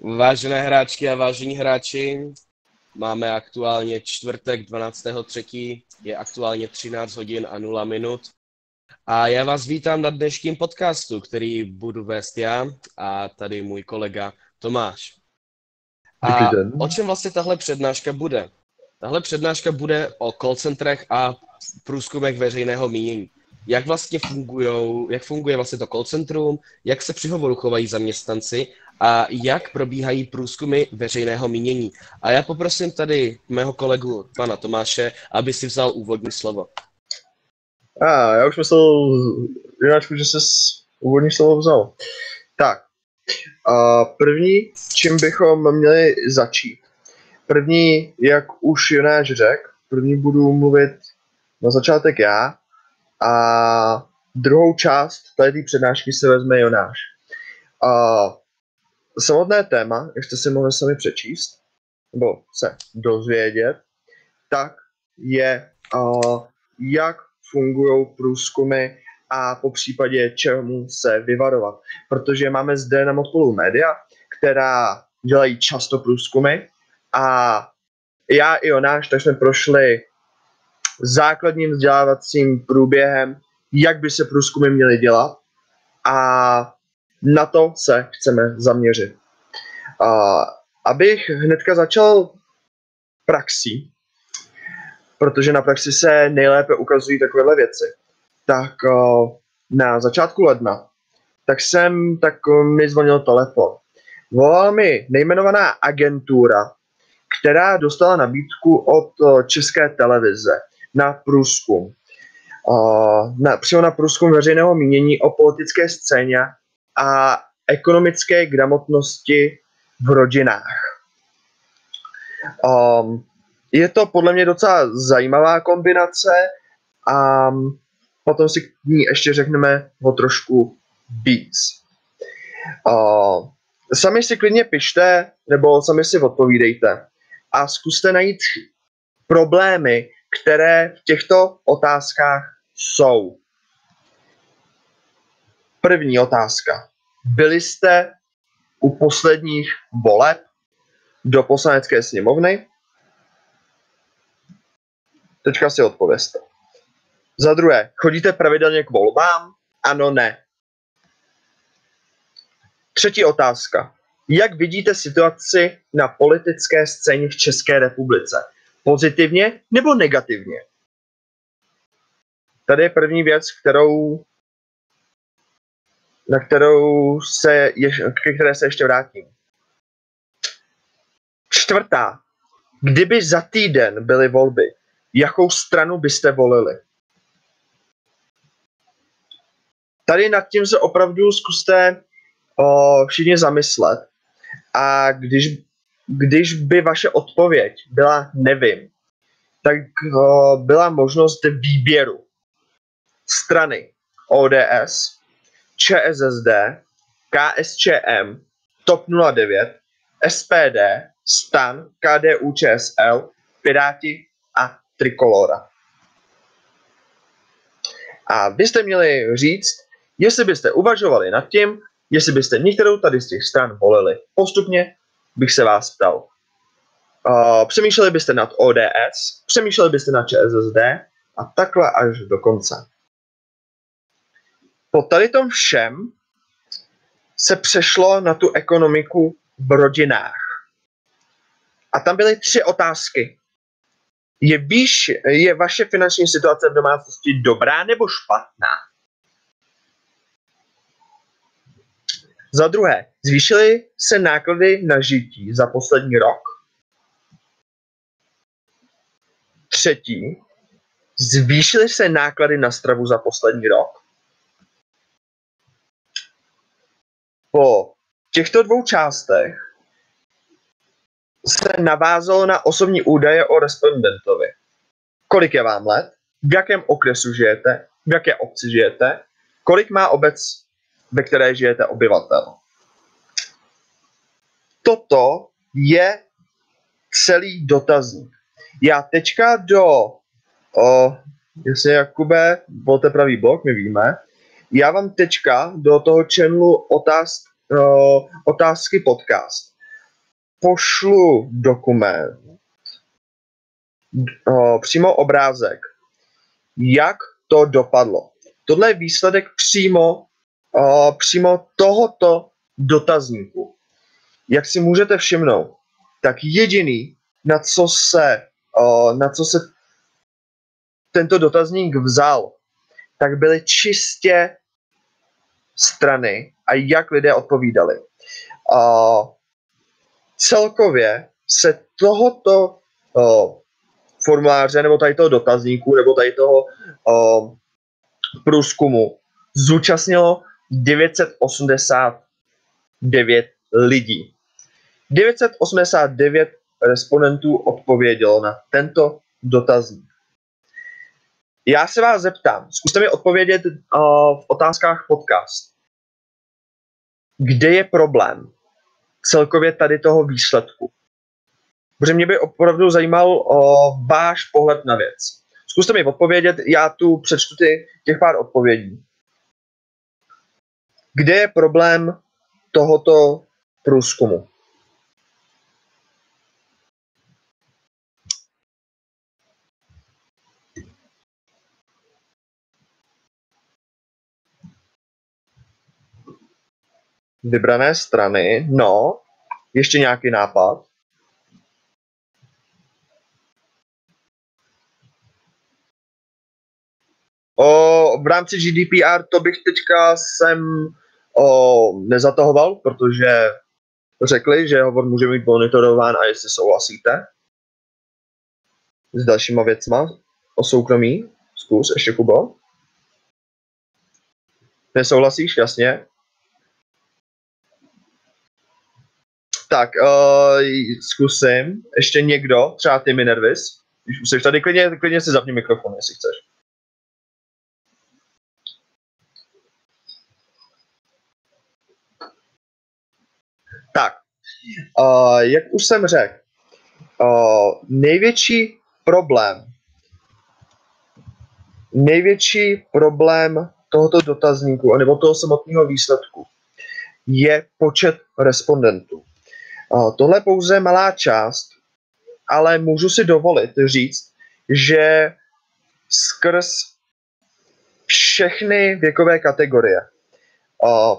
Vážené hráčky a vážení hráči, máme aktuálně čtvrtek 12.3. Je aktuálně 13 hodin a 0 minut. A já vás vítám na dnešním podcastu, který budu vést já a tady můj kolega Tomáš. A o čem vlastně tahle přednáška bude? Tahle přednáška bude o call centrech a průzkumech veřejného mínění. Jak vlastně fungují, jak funguje vlastně to call centrum, jak se při hovoru chovají zaměstnanci a jak probíhají průzkumy veřejného mínění. A já poprosím tady mého kolegu, pana Tomáše, aby si vzal úvodní slovo. A, já už myslel, Jonáčku, že jsi úvodní slovo vzal. Tak, a první, čím bychom měli začít. První, jak už Jonáš řekl, první budu mluvit na začátek já a druhou část tady té přednášky se vezme Jonáš. A samotné téma, jak jste si mohli sami přečíst, nebo se dozvědět, tak je, uh, jak fungují průzkumy a po případě čemu se vyvarovat. Protože máme zde na Motpolu média, která dělají často průzkumy a já i Onáš, tak jsme prošli základním vzdělávacím průběhem, jak by se průzkumy měly dělat a na to se chceme zaměřit. A abych hnedka začal praxí, protože na praxi se nejlépe ukazují takovéhle věci, tak na začátku ledna tak jsem, tak mi zvonil telefon. Volala mi nejmenovaná agentura, která dostala nabídku od České televize na průzkum. Na, přímo na průzkum veřejného mínění o politické scéně a ekonomické gramotnosti v rodinách. Um, je to podle mě docela zajímavá kombinace a potom si k ní ještě řekneme o trošku víc. Uh, sami si klidně pište, nebo sami si odpovídejte a zkuste najít problémy, které v těchto otázkách jsou. První otázka. Byli jste u posledních voleb do poslanecké sněmovny? Teďka si odpověste. Za druhé, chodíte pravidelně k volbám? Ano, ne. Třetí otázka. Jak vidíte situaci na politické scéně v České republice? Pozitivně nebo negativně? Tady je první věc, kterou, na kterou se, ke které se ještě vrátím. Čtvrtá. Kdyby za týden byly volby, jakou stranu byste volili? Tady nad tím se opravdu zkuste o, všichni zamyslet. A když, když by vaše odpověď byla nevím, tak o, byla možnost výběru strany ODS, ČSSD, KSČM, TOP 09, SPD, STAN, KDU, ČSL, Piráti a Trikolora. A vy jste měli říct, jestli byste uvažovali nad tím, jestli byste některou tady z těch stran volili. Postupně bych se vás ptal. Přemýšleli byste nad ODS, přemýšleli byste nad ČSSD a takhle až do konce. Po tady tom všem se přešlo na tu ekonomiku v rodinách. A tam byly tři otázky. Je, výš, je vaše finanční situace v domácnosti dobrá nebo špatná? Za druhé, zvýšily se náklady na žití za poslední rok? Třetí, zvýšily se náklady na stravu za poslední rok? Po těchto dvou částech se navázalo na osobní údaje o respondentovi. Kolik je vám let? V jakém okresu žijete? V jaké obci žijete? Kolik má obec, ve které žijete obyvatel? Toto je celý dotazník. Já teďka do, o, jestli Jakube, volte pravý blok, my víme, já vám teďka do toho channelu otáz, o, otázky podcast pošlu dokument, o, přímo obrázek, jak to dopadlo. Tohle je výsledek přímo, o, přímo tohoto dotazníku. Jak si můžete všimnout, tak jediný, na co se, o, na co se tento dotazník vzal, tak byly čistě strany a jak lidé odpovídali. A celkově se tohoto o, formuláře nebo tady toho dotazníku nebo tady toho o, průzkumu zúčastnilo 989 lidí. 989 respondentů odpovědělo na tento dotazník. Já se vás zeptám, zkuste mi odpovědět uh, v otázkách podcast. Kde je problém celkově tady toho výsledku? Protože mě by opravdu zajímal uh, váš pohled na věc. Zkuste mi odpovědět, já tu přečtu ty, těch pár odpovědí. Kde je problém tohoto průzkumu? Vybrané strany. No, ještě nějaký nápad? O, v rámci GDPR to bych teďka sem o, nezatahoval, protože řekli, že hovor může být monitorován a jestli souhlasíte s dalšíma věcma o soukromí. Zkus, ještě Kubo. Nesouhlasíš? Jasně. Tak, uh, zkusím. Ještě někdo, třeba ty Minervis. Když už tady, klidně, klidně si zapni mikrofon, jestli chceš. Tak, uh, jak už jsem řekl, uh, největší problém, největší problém tohoto dotazníku, nebo toho samotného výsledku, je počet respondentů. Tohle je pouze malá část, ale můžu si dovolit říct, že skrz všechny věkové kategorie.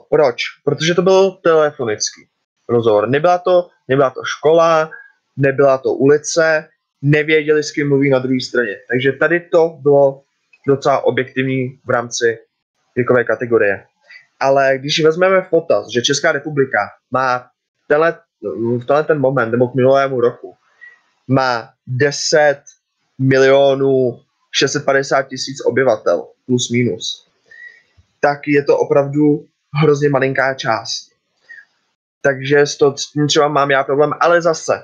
Proč? Protože to byl telefonický rozhovor. Nebyla to, nebyla to škola, nebyla to ulice, nevěděli, s kým mluví na druhé straně. Takže tady to bylo docela objektivní v rámci věkové kategorie. Ale když vezmeme v potaz, že Česká republika má tenhle v tenhle ten moment, nebo k minulému roku, má 10 milionů 650 tisíc obyvatel, plus minus, tak je to opravdu hrozně malinká část. Takže s to třeba mám já problém, ale zase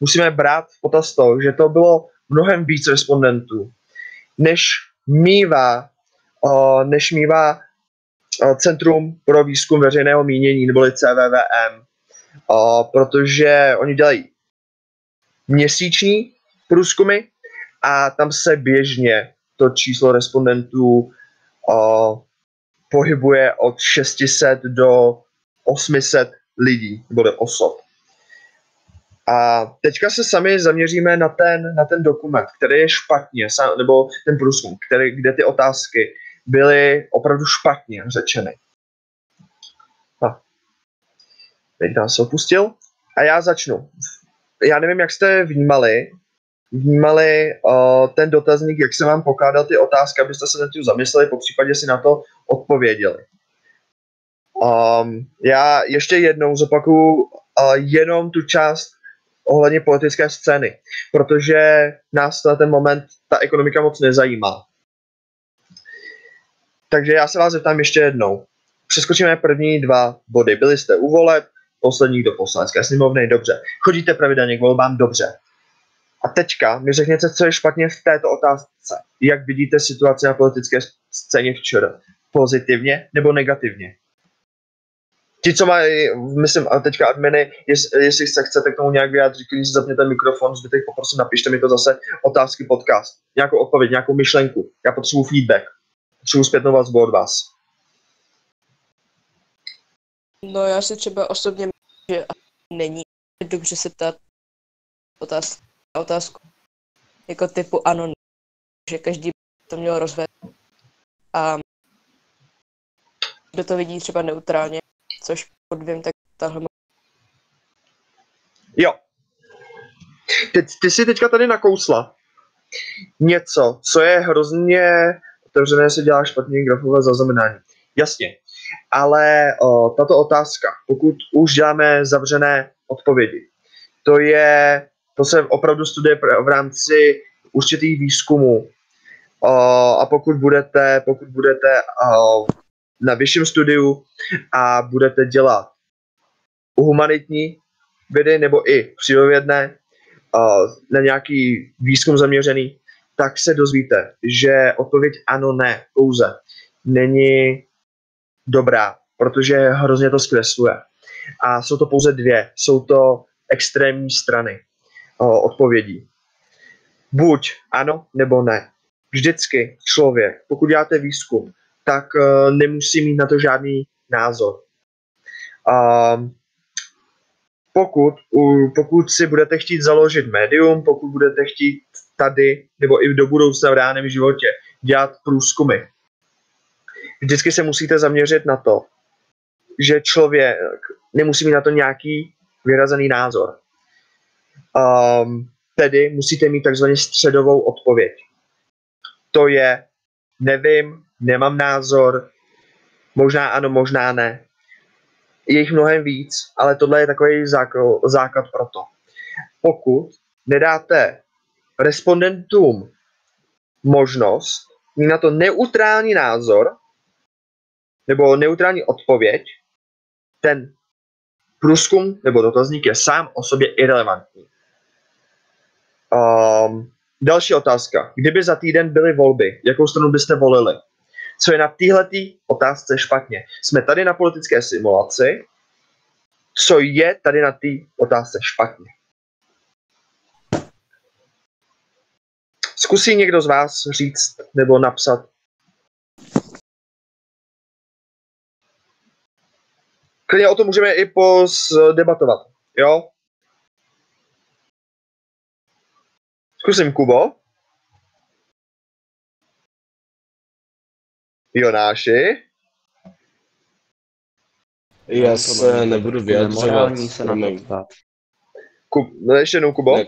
musíme brát v potaz to, že to bylo mnohem víc respondentů, než mývá, než mývá Centrum pro výzkum veřejného mínění, neboli CVVM, uh, protože oni dělají měsíční průzkumy a tam se běžně to číslo respondentů uh, pohybuje od 600 do 800 lidí, nebo osob. A teďka se sami zaměříme na ten, na ten dokument, který je špatně, nebo ten průzkum, který, kde ty otázky byly opravdu špatně řečeny. Teď nás opustil. A já začnu. Já nevím, jak jste vnímali, vnímali uh, ten dotazník, jak se vám pokládal ty otázky, abyste se na tím zamysleli, po případě si na to odpověděli. Um, já ještě jednou zopakuju uh, jenom tu část ohledně politické scény, protože nás na ten moment ta ekonomika moc nezajímá. Takže já se vás zeptám ještě jednou. Přeskočíme první dva body. Byli jste u voleb, posledních do poslanecké sněmovny, dobře. Chodíte pravidelně k volbám, dobře. A teďka mi řekněte, co je špatně v této otázce. Jak vidíte situaci na politické scéně včera? Pozitivně nebo negativně? Ti, co mají, myslím, a teďka adminy, jestli, jestli se chcete k tomu nějak vyjádřit, když si zapněte mikrofon, zbytek poprosím, napište mi to zase otázky podcast, nějakou odpověď, nějakou myšlenku. Já potřebuji feedback, potřebuji zpětnou vazbu od vás. No já si třeba osobně že není dobře se ptát otázku, otázku jako typu ano, ne. že každý to měl rozvést. A kdo to vidí třeba neutrálně, což podvím, tak tahle Jo. Ty, ty jsi teďka tady nakousla něco, co je hrozně otevřené, se dělá špatně grafové zaznamenání. Jasně, ale o, tato otázka, pokud už děláme zavřené odpovědi, to je, to se opravdu studuje v rámci určitých výzkumů. O, a pokud budete, pokud budete o, na vyšším studiu a budete dělat humanitní vědy nebo i přírodovědné, na nějaký výzkum zaměřený, tak se dozvíte, že odpověď ano, ne, pouze není dobrá, protože hrozně to zkresluje. A jsou to pouze dvě, jsou to extrémní strany o, odpovědí. Buď ano nebo ne. Vždycky člověk, pokud děláte výzkum, tak uh, nemusí mít na to žádný názor. Um, pokud, u, pokud si budete chtít založit médium, pokud budete chtít tady nebo i do budoucna v reálném životě dělat průzkumy, vždycky se musíte zaměřit na to, že člověk nemusí mít na to nějaký vyrazený názor. Um, tedy musíte mít takzvaně středovou odpověď. To je nevím, nemám názor, možná ano, možná ne. Je jich mnohem víc, ale tohle je takový základ, pro to. Pokud nedáte respondentům možnost mít na to neutrální názor, nebo neutrální odpověď, ten průzkum nebo dotazník je sám o sobě irrelevantní. Um, další otázka. Kdyby za týden byly volby, jakou stranu byste volili? Co je na téhle otázce špatně? Jsme tady na politické simulaci. Co je tady na té otázce špatně? Zkusí někdo z vás říct nebo napsat klidně o tom můžeme i debatovat, jo? Zkusím Kubo. Jonáši. Já se nebudu vyjadřovat. se na to ptát. Kub, no ještě jednou Kubo. Ne.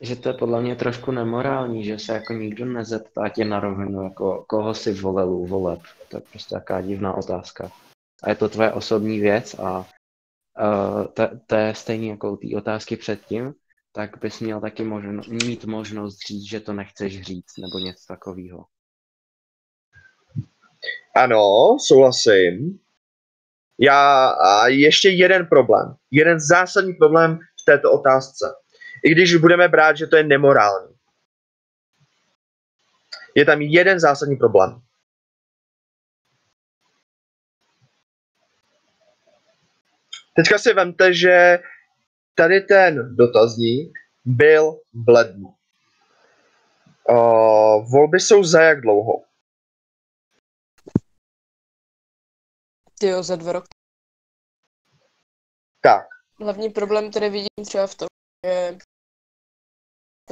Že to je podle mě trošku nemorální, že se jako nikdo nezeptá tě na rovinu, jako koho si volil u voleb. To je prostě taková divná otázka a je to tvoje osobní věc a uh, to, to je stejný jako ty otázky předtím, tak bys měl taky možno, mít možnost říct, že to nechceš říct, nebo něco takového. Ano, souhlasím. Já a ještě jeden problém. Jeden zásadní problém v této otázce. I když budeme brát, že to je nemorální. Je tam jeden zásadní problém. Teďka si vemte, že tady ten dotazník byl v lednu. Uh, volby jsou za jak dlouho? Ty za dva roky. Tak. Hlavní problém, který vidím třeba v tom, je,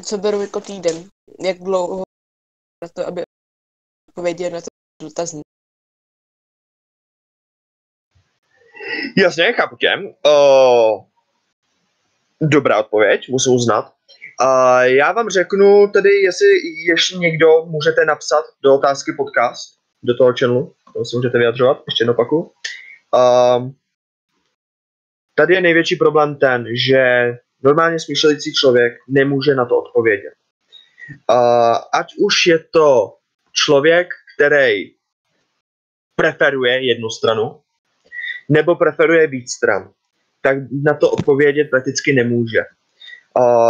co beru jako týden. Jak dlouho na to, aby odpověděl na to dotazník. Jasně, chápu tě. Uh, dobrá odpověď, musím uznat. Uh, já vám řeknu tedy, jestli ještě někdo můžete napsat do otázky podcast, do toho channelu, to si můžete vyjadřovat, ještě jednou paku. Uh, tady je největší problém ten, že normálně smýšlející člověk nemůže na to odpovědět. Uh, ať už je to člověk, který preferuje jednu stranu, nebo preferuje víc stran, tak na to odpovědět prakticky nemůže.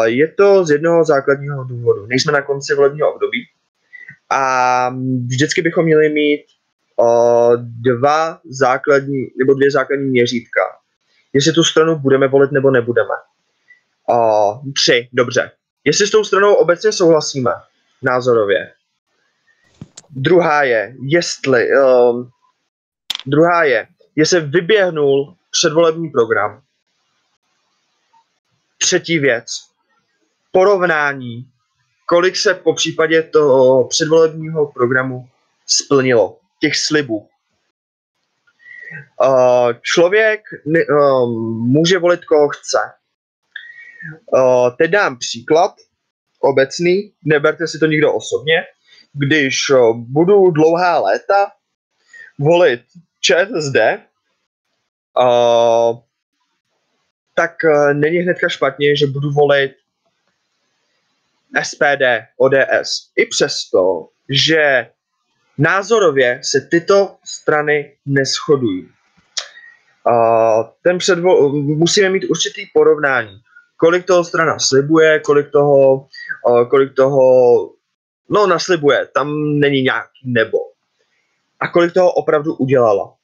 Je to z jednoho základního důvodu. Nejsme na konci volebního období a vždycky bychom měli mít dva základní, nebo dvě základní měřítka. Jestli tu stranu budeme volit nebo nebudeme. Tři, dobře. Jestli s tou stranou obecně souhlasíme názorově. Druhá je, jestli, um, druhá je, je se vyběhnul předvolební program. třetí věc. Porovnání, kolik se po případě toho předvolebního programu splnilo, těch slibů. Uh, člověk uh, může volit, koho chce. Uh, teď dám příklad obecný, neberte si to nikdo osobně. Když budu dlouhá léta volit ČSSD, uh, tak uh, není hnedka špatně, že budu volit SPD, ODS. I přesto, že názorově se tyto strany neschodují. Uh, ten předvo- musíme mít určitý porovnání. Kolik toho strana slibuje, kolik toho, uh, kolik toho no naslibuje, tam není nějaký nebo. A kolik toho opravdu udělala.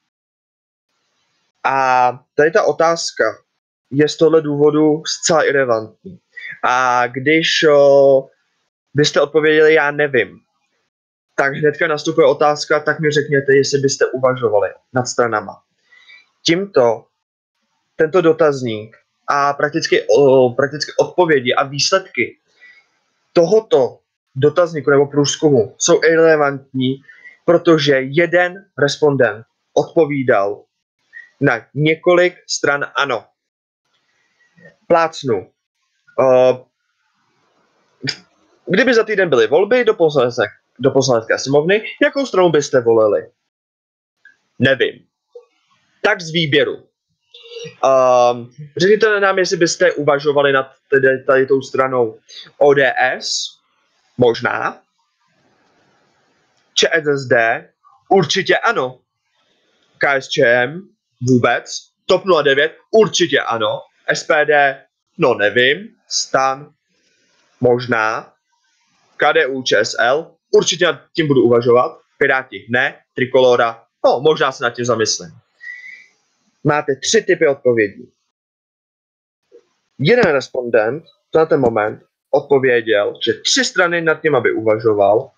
A tady ta otázka je z tohle důvodu zcela irrelevantní. A když uh, byste odpověděli, já nevím, tak hnedka nastupuje otázka, tak mi řekněte, jestli byste uvažovali nad stranama. Tímto tento dotazník a prakticky, o, prakticky odpovědi a výsledky tohoto dotazníku nebo průzkumu jsou irrelevantní, protože jeden respondent odpovídal na několik stran ano. Plácnu. Uh, kdyby za týden byly volby do poslanecké, do poslanecké sněmovny, jakou stranu byste volili? Nevím. Tak z výběru. Um, řekněte nám, jestli byste uvažovali nad tady, tady tou stranou ODS, možná. ČSSD, určitě ano. KSČM, vůbec. TOP 09, určitě ano. SPD, no nevím. STAN, možná. KDU, ČSL, určitě nad tím budu uvažovat. Piráti, ne. Trikolora, no možná se nad tím zamyslím. Máte tři typy odpovědí. Jeden respondent na ten moment odpověděl, že tři strany nad tím, aby uvažoval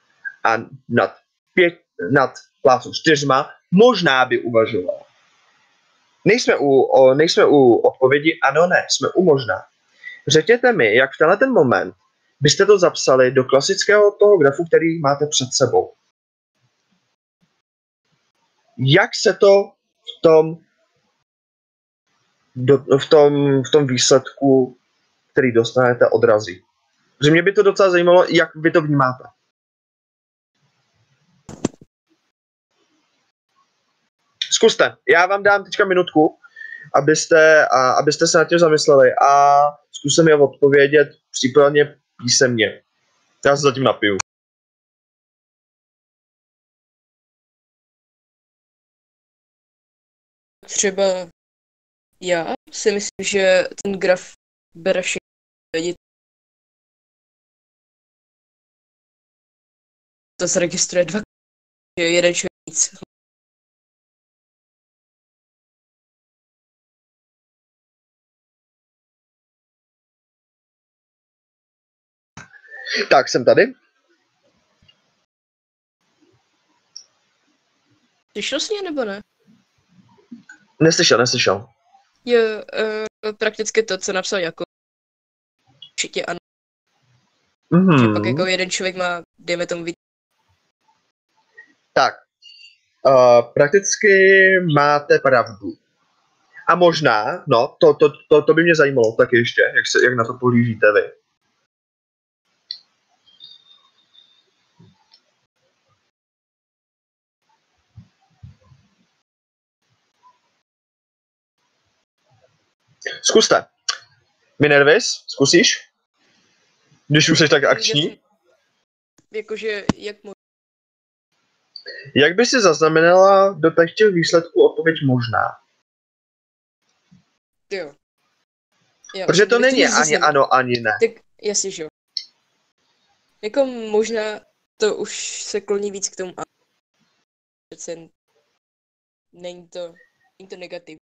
a nad, pět, nad plácou čtyřma možná by uvažoval. Nejsme u, o, nejsme u odpovědi ano, ne, jsme u možná. Řekněte mi, jak v tenhle ten moment byste to zapsali do klasického toho grafu, který máte před sebou. Jak se to v tom, do, v tom, v tom výsledku, který dostanete, odrazí? Protože mě by to docela zajímalo, jak vy to vnímáte. Zkuste. Já vám dám teďka minutku, abyste, a, abyste se nad tím zamysleli a zkuste mi odpovědět případně písemně. Já se zatím napiju. Třeba já si myslím, že ten graf bere všechny. To zaregistruje dva, že jeden člověk víc. Tak, jsem tady. Slyšel jsi mě nebo ne? Neslyšel, neslyšel. Jo, uh, prakticky to, co napsal jako určitě ano. Mm-hmm. Že pak jako jeden člověk má, dejme tomu víc. Tak, uh, prakticky máte pravdu. A možná, no, to, to, to, to by mě zajímalo tak ještě, jak, se, jak na to pohlížíte vy. Zkuste. Minervis, zkusíš? Když už jsi tak akční. Jakože, jak mu... Jak by si zaznamenala do těch výsledků odpověď možná? Jo. jo. Protože to není ani zaznamenal. ano, ani ne. Tak jasně, že jo. Jako možná to už se kloní víc k tomu a přece není to, není to negativní.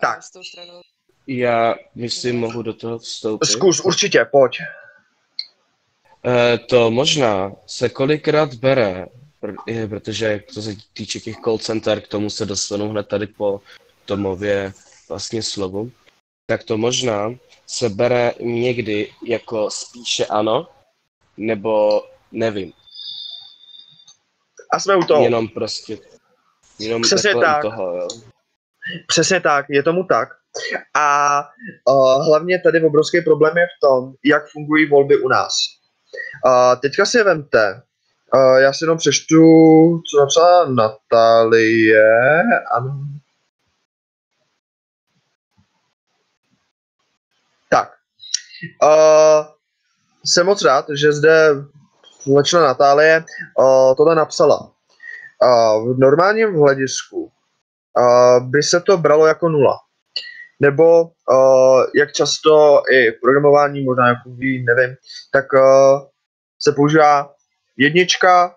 Tak. A s tou stranou Já, jestli mohu do toho vstoupit. Zkus, určitě, pojď. Eh, to možná se kolikrát bere, je, protože co se týče těch call center, k tomu se dostanu hned tady po Tomově vlastně slovu, tak to možná se bere někdy jako spíše ano, nebo nevím. A jsme u toho. Jenom prostě, jenom Přesně u tak. toho, jo. Přesně tak, je tomu tak. A uh, hlavně tady obrovský problém je v tom, jak fungují volby u nás. Uh, teďka si vemte, uh, já si jenom přečtu, co napsala Natálie. Ano. Tak. Uh, jsem moc rád, že zde slečna Natálie uh, tohle napsala. Uh, v normálním hledisku uh, by se to bralo jako nula. Nebo uh, jak často i programování, možná jako ví, nevím, tak uh, se používá jednička,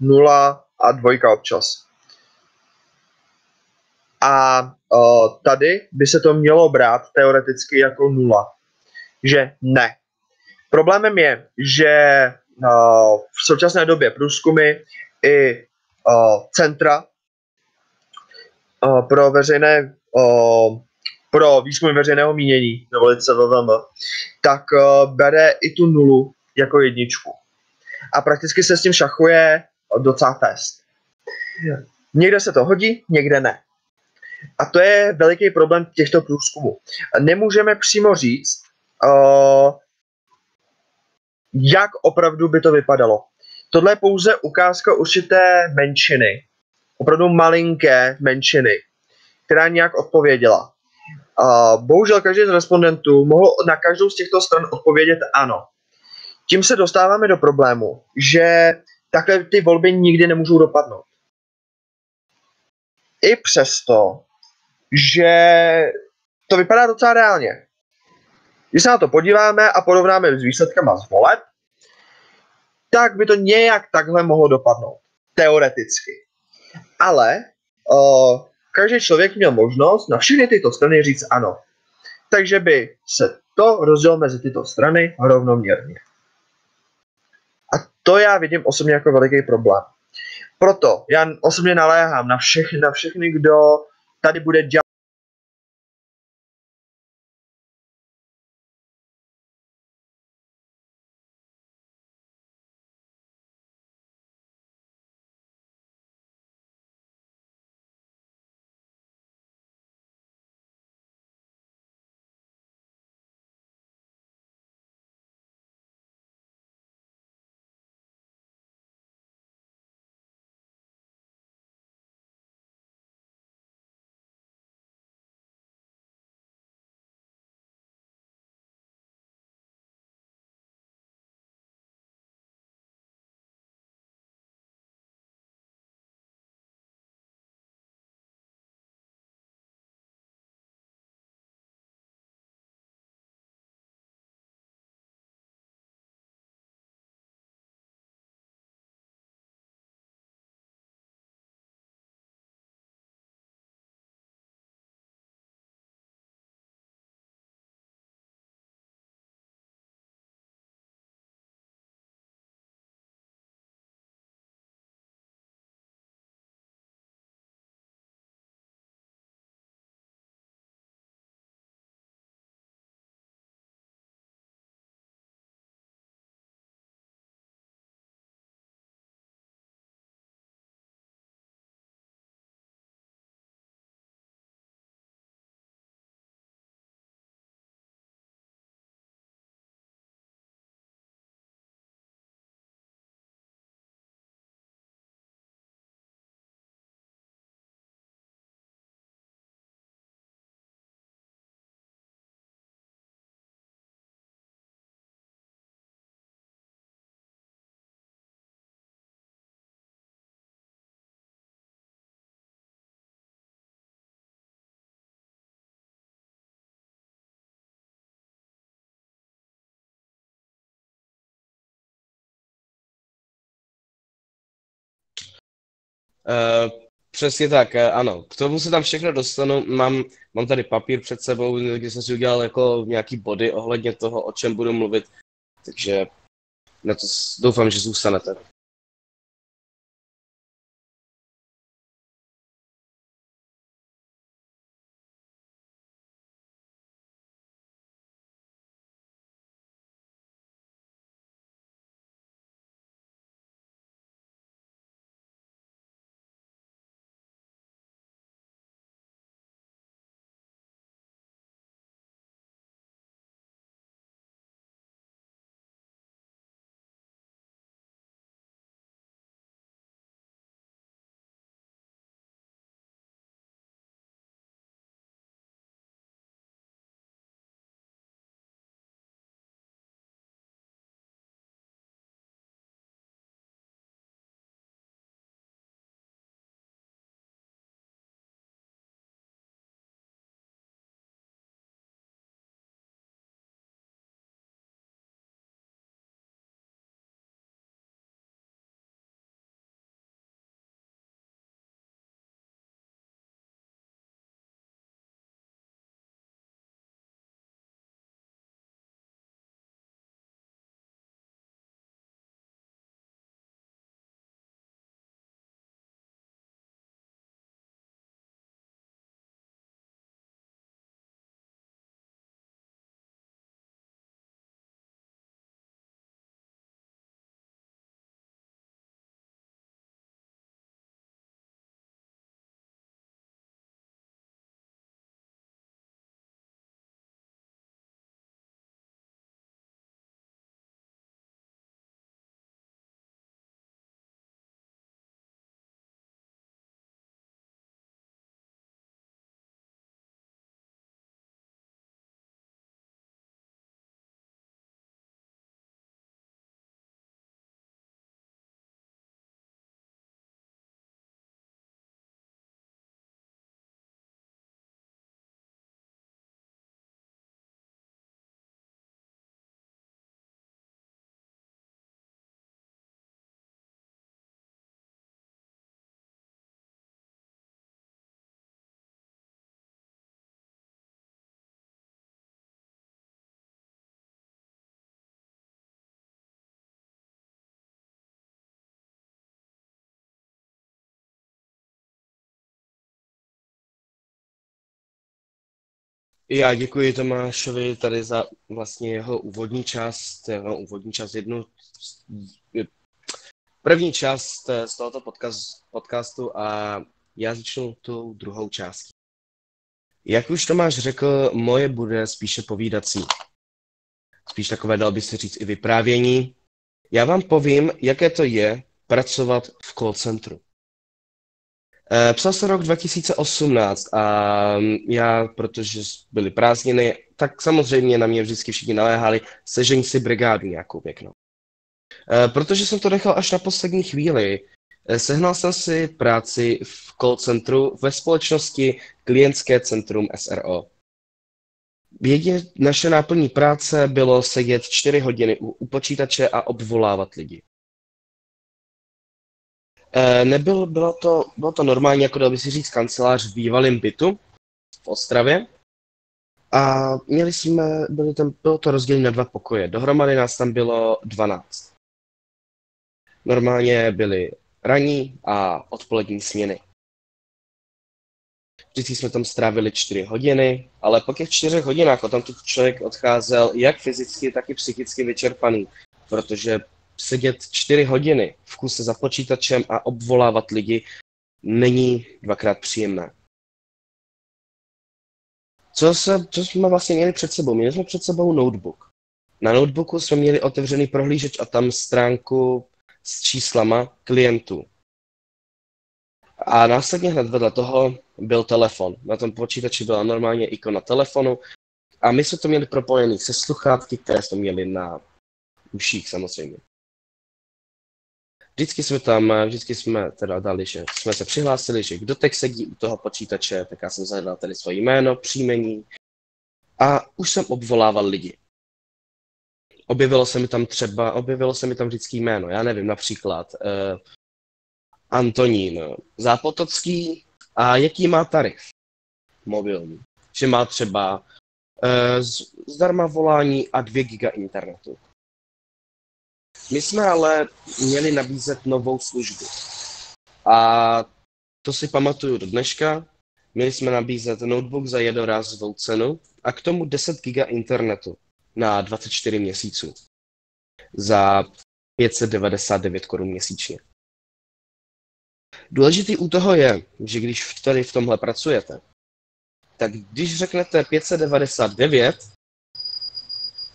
nula a dvojka občas. A uh, tady by se to mělo brát teoreticky jako nula. Že ne. Problémem je, že uh, v současné době průzkumy i uh, centra uh, pro veřejné uh, pro výzkum veřejného mínění, nebo se VVM, tak uh, bere i tu nulu jako jedničku. A prakticky se s tím šachuje docela fest. Někde se to hodí, někde ne. A to je veliký problém těchto průzkumů. Nemůžeme přímo říct, uh, jak opravdu by to vypadalo. Tohle je pouze ukázka určité menšiny, opravdu malinké menšiny, která nějak odpověděla. Uh, bohužel každý z respondentů mohl na každou z těchto stran odpovědět ano. Tím se dostáváme do problému, že takhle ty volby nikdy nemůžou dopadnout. I přesto, že to vypadá docela reálně. Když se na to podíváme a porovnáme s výsledkama z voleb, tak by to nějak takhle mohlo dopadnout. Teoreticky. Ale uh, každý člověk měl možnost na všechny tyto strany říct ano. Takže by se to rozdělilo mezi tyto strany rovnoměrně. A to já vidím osobně jako veliký problém. Proto já osobně naléhám na všechny, na všechny kdo tady bude dělat přesně tak, eh, ano. K tomu se tam všechno dostanu. Mám, mám tady papír před sebou, kde jsem si udělal jako nějaký body ohledně toho, o čem budu mluvit. Takže na to doufám, že zůstanete. Já děkuji Tomášovi tady za vlastně jeho úvodní část, jeho úvodní část jednu, první část z tohoto podcast, podcastu a já začnu tou druhou částí. Jak už Tomáš řekl, moje bude spíše povídací. Spíš takové, dal by se říct, i vyprávění. Já vám povím, jaké to je pracovat v call centru. Eh, psal se rok 2018 a já, protože byly prázdniny, tak samozřejmě na mě vždycky všichni naléhali, sežeň si brigádu nějakou pěknou. Eh, protože jsem to nechal až na poslední chvíli, eh, sehnal jsem si práci v call centru ve společnosti Klientské centrum SRO. Jedě, naše náplní práce bylo sedět čtyři hodiny u, u počítače a obvolávat lidi. E, nebyl, bylo, to, bylo to normálně, jako dal by si říct, kancelář v bývalém bytu v Ostravě. A měli jsme, byli tam, bylo to rozdělené na dva pokoje. Dohromady nás tam bylo 12. Normálně byly ranní a odpolední směny. Vždycky jsme tam strávili čtyři hodiny, ale po těch čtyřech hodinách o tu člověk odcházel jak fyzicky, tak i psychicky vyčerpaný, protože sedět čtyři hodiny v kuse za počítačem a obvolávat lidi není dvakrát příjemné. Co, se, co jsme vlastně měli před sebou? Měli jsme před sebou notebook. Na notebooku jsme měli otevřený prohlížeč a tam stránku s číslama klientů. A následně hned vedle toho byl telefon. Na tom počítači byla normálně ikona telefonu a my jsme to měli propojený se sluchátky, které jsme měli na uších samozřejmě. Vždycky jsme tam, vždycky jsme teda dali, že jsme se přihlásili, že kdo teď sedí u toho počítače, tak já jsem zadal tady svoje jméno, příjmení a už jsem obvolával lidi. Objevilo se mi tam třeba, objevilo se mi tam vždycky jméno, já nevím, například uh, Antonín Zápotocký a jaký má tarif mobilní. Že má třeba uh, zdarma volání a 2 giga internetu. My jsme ale měli nabízet novou službu. A to si pamatuju do dneška. Měli jsme nabízet notebook za jednorázovou cenu a k tomu 10 giga internetu na 24 měsíců za 599 korun měsíčně. Důležitý u toho je, že když tady v tomhle pracujete, tak když řeknete 599,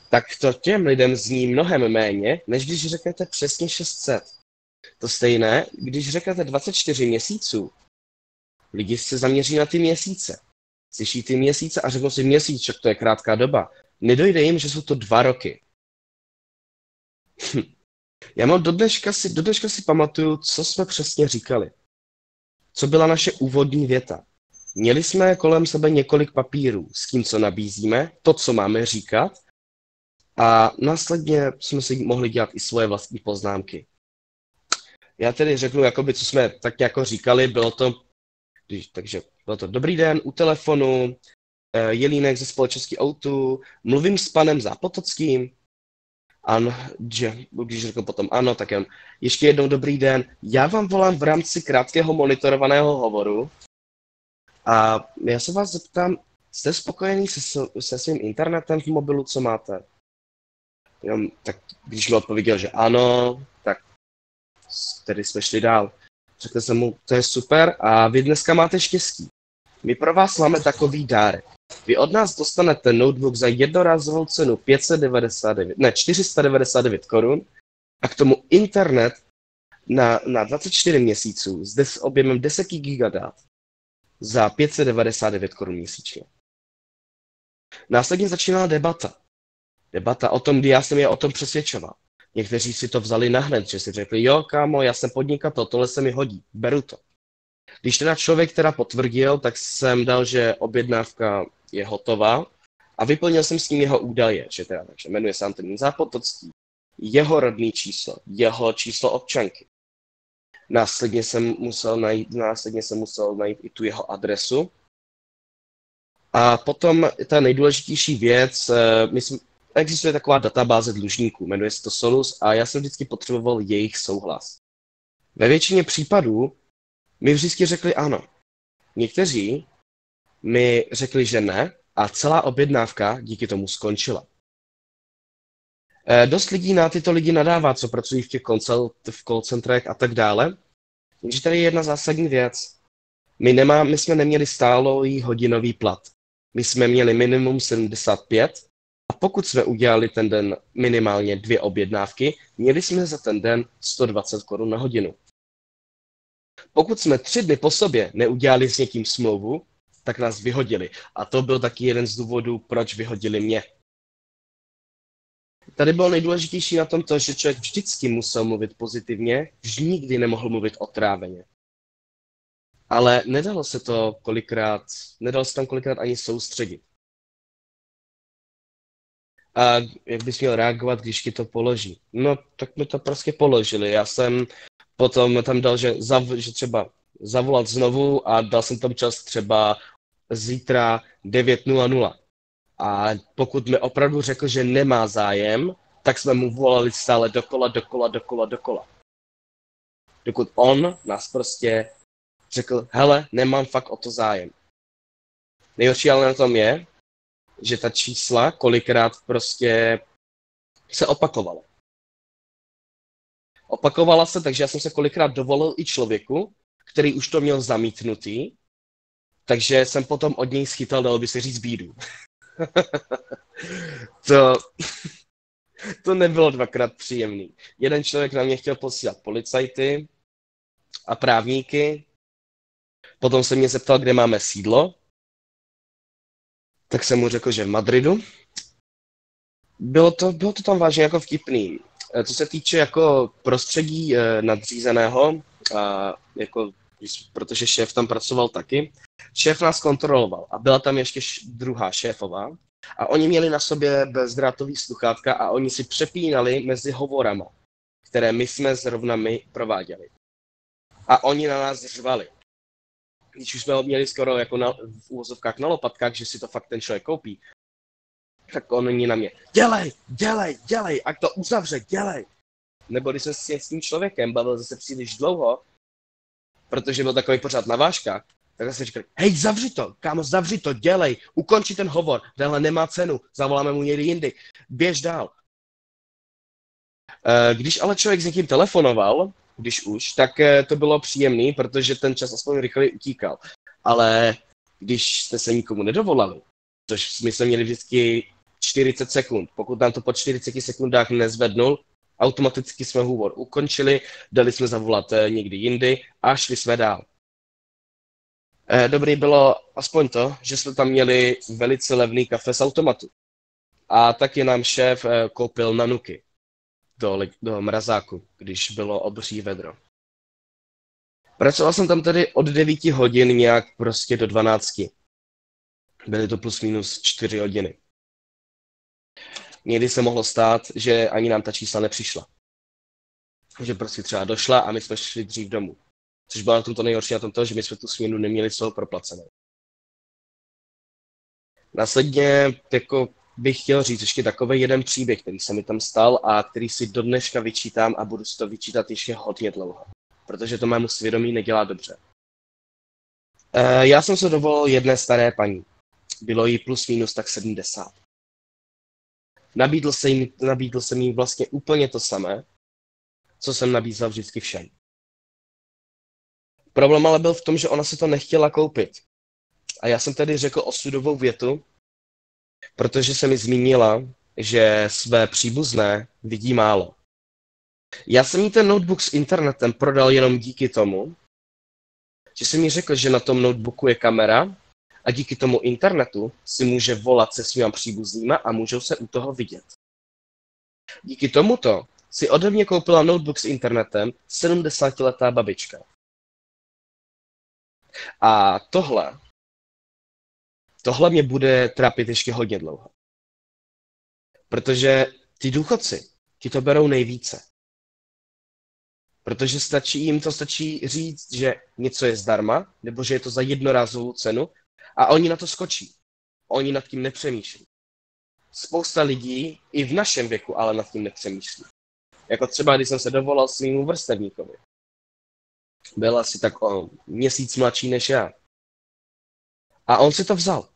tak to těm lidem zní mnohem méně, než když řeknete přesně 600. To stejné, když řeknete 24 měsíců, lidi se zaměří na ty měsíce. Slyší ty měsíce a řeknou si měsíc, že to je krátká doba. Nedojde jim, že jsou to dva roky. Já mám do dneška si, do dneška si pamatuju, co jsme přesně říkali. Co byla naše úvodní věta. Měli jsme kolem sebe několik papírů s tím, co nabízíme, to, co máme říkat, a následně jsme si mohli dělat i svoje vlastní poznámky. Já tedy řeknu, jakoby, co jsme tak jako říkali, bylo to, takže bylo to dobrý den u telefonu, eh, Jelínek ze společnosti Outu, mluvím s panem Zápotockým, Ano, že, když řekl potom ano, tak jen ještě jednou dobrý den. Já vám volám v rámci krátkého monitorovaného hovoru a já se vás zeptám, jste spokojený se, se svým internetem v mobilu, co máte? Jenom, tak když mi odpověděl, že ano, tak tedy jsme šli dál. Řekl jsem mu, to je super a vy dneska máte štěstí. My pro vás máme takový dárek. Vy od nás dostanete notebook za jednorázovou cenu 599, ne, 499 korun a k tomu internet na, na 24 měsíců s, des, objemem 10 gigadat za 599 korun měsíčně. Následně začínala debata debata o tom, kdy já jsem je o tom přesvědčoval. Někteří si to vzali nahned, že si řekli, jo, kámo, já jsem podnikatel, tohle se mi hodí, beru to. Když teda člověk teda potvrdil, tak jsem dal, že objednávka je hotová a vyplnil jsem s ním jeho údaje, že teda, takže jmenuje se Antonín Zápotocký, jeho rodný číslo, jeho číslo občanky. Následně jsem musel najít, následně jsem musel najít i tu jeho adresu. A potom ta nejdůležitější věc, eh, my jsme, existuje taková databáze dlužníků, jmenuje se to Solus a já jsem vždycky potřeboval jejich souhlas. Ve většině případů mi vždycky řekli ano. Někteří mi řekli, že ne A celá objednávka díky tomu skončila. Eh, dost lidí na tyto lidi nadává, co pracují v těch koncel, v call centrech a tak dále. Takže tady je jedna zásadní věc. My, nemá, my jsme neměli stálý hodinový plat. My jsme měli minimum 75 a pokud jsme udělali ten den minimálně dvě objednávky, měli jsme za ten den 120 korun na hodinu. Pokud jsme tři dny po sobě neudělali s někým smlouvu, tak nás vyhodili. A to byl taky jeden z důvodů, proč vyhodili mě. Tady bylo nejdůležitější na tom to, že člověk vždycky musel mluvit pozitivně, vždy nikdy nemohl mluvit otráveně. Ale nedalo se to kolikrát, nedalo se tam kolikrát ani soustředit. A jak bys měl reagovat, když ti to položí? No, tak mi to prostě položili. Já jsem potom tam dal, že, zav, že třeba zavolat znovu a dal jsem tam čas třeba zítra 9.00. A pokud mi opravdu řekl, že nemá zájem, tak jsme mu volali stále dokola, dokola, dokola, dokola. Dokud on nás prostě řekl, hele, nemám fakt o to zájem. Nejhorší ale na tom je, že ta čísla kolikrát prostě se opakovala. Opakovala se, takže já jsem se kolikrát dovolil i člověku, který už to měl zamítnutý, takže jsem potom od něj schytal, dalo by se říct, bídu. to, to nebylo dvakrát příjemný. Jeden člověk na mě chtěl posílat policajty a právníky, potom se mě zeptal, kde máme sídlo, tak jsem mu řekl, že v Madridu. Bylo to, bylo to tam vážně jako vtipný. Eh, co se týče jako prostředí eh, nadřízeného, a jako, protože šéf tam pracoval taky, šéf nás kontroloval a byla tam ještě druhá šéfová a oni měli na sobě bezdrátový sluchátka a oni si přepínali mezi hovorama, které my jsme zrovna my prováděli. A oni na nás řvali když už jsme ho měli skoro jako na, v úvozovkách na lopatkách, že si to fakt ten člověk koupí, tak on není na mě, dělej, dělej, dělej, ať to uzavře, dělej. Nebo když jsem si s tím člověkem bavil zase příliš dlouho, protože byl takový pořád na váškách, tak jsem říkal, hej, zavři to, kámo, zavři to, dělej, ukonči ten hovor, tenhle nemá cenu, zavoláme mu někdy jindy, běž dál. Eh, když ale člověk s někým telefonoval, když už, tak eh, to bylo příjemný, protože ten čas aspoň rychleji utíkal. Ale když jste se nikomu nedovolali, což my jsme měli vždycky 40 sekund, pokud nám to po 40 sekundách nezvednul, automaticky jsme hůvor ukončili, dali jsme zavolat eh, někdy jindy a šli jsme dál. Eh, dobrý bylo aspoň to, že jsme tam měli velice levný kafe z automatu. A taky nám šéf koupil nanuky do, do mrazáku, když bylo obří vedro. Pracoval jsem tam tedy od 9 hodin nějak prostě do 12. Byly to plus minus 4 hodiny. Někdy se mohlo stát, že ani nám ta čísla nepřišla. Že prostě třeba došla a my jsme šli dřív domů. Což bylo na tom to nejhorší na tom to, že my jsme tu směnu neměli z proplacenou. Následně jako bych chtěl říct ještě takový jeden příběh, který se mi tam stal a který si do dneška vyčítám a budu si to vyčítat ještě hodně dlouho, protože to mému svědomí nedělá dobře. E, já jsem se dovolil jedné staré paní. Bylo jí plus minus tak 70. Nabídl jsem, jí, nabídl jsem jí vlastně úplně to samé, co jsem nabízel vždycky všem. Problém ale byl v tom, že ona se to nechtěla koupit. A já jsem tedy řekl osudovou větu, protože se mi zmínila, že své příbuzné vidí málo. Já jsem jí ten notebook s internetem prodal jenom díky tomu, že jsem mi řekl, že na tom notebooku je kamera a díky tomu internetu si může volat se svýma příbuznýma a můžou se u toho vidět. Díky tomuto si ode mě koupila notebook s internetem 70-letá babička. A tohle tohle mě bude trápit ještě hodně dlouho. Protože ty důchodci ti to berou nejvíce. Protože stačí, jim to stačí říct, že něco je zdarma, nebo že je to za jednorázovou cenu a oni na to skočí. Oni nad tím nepřemýšlí. Spousta lidí, i v našem věku, ale nad tím nepřemýšlí. Jako třeba, když jsem se dovolal svým vrstevníkovi. Byl asi tak o měsíc mladší než já. A on si to vzal.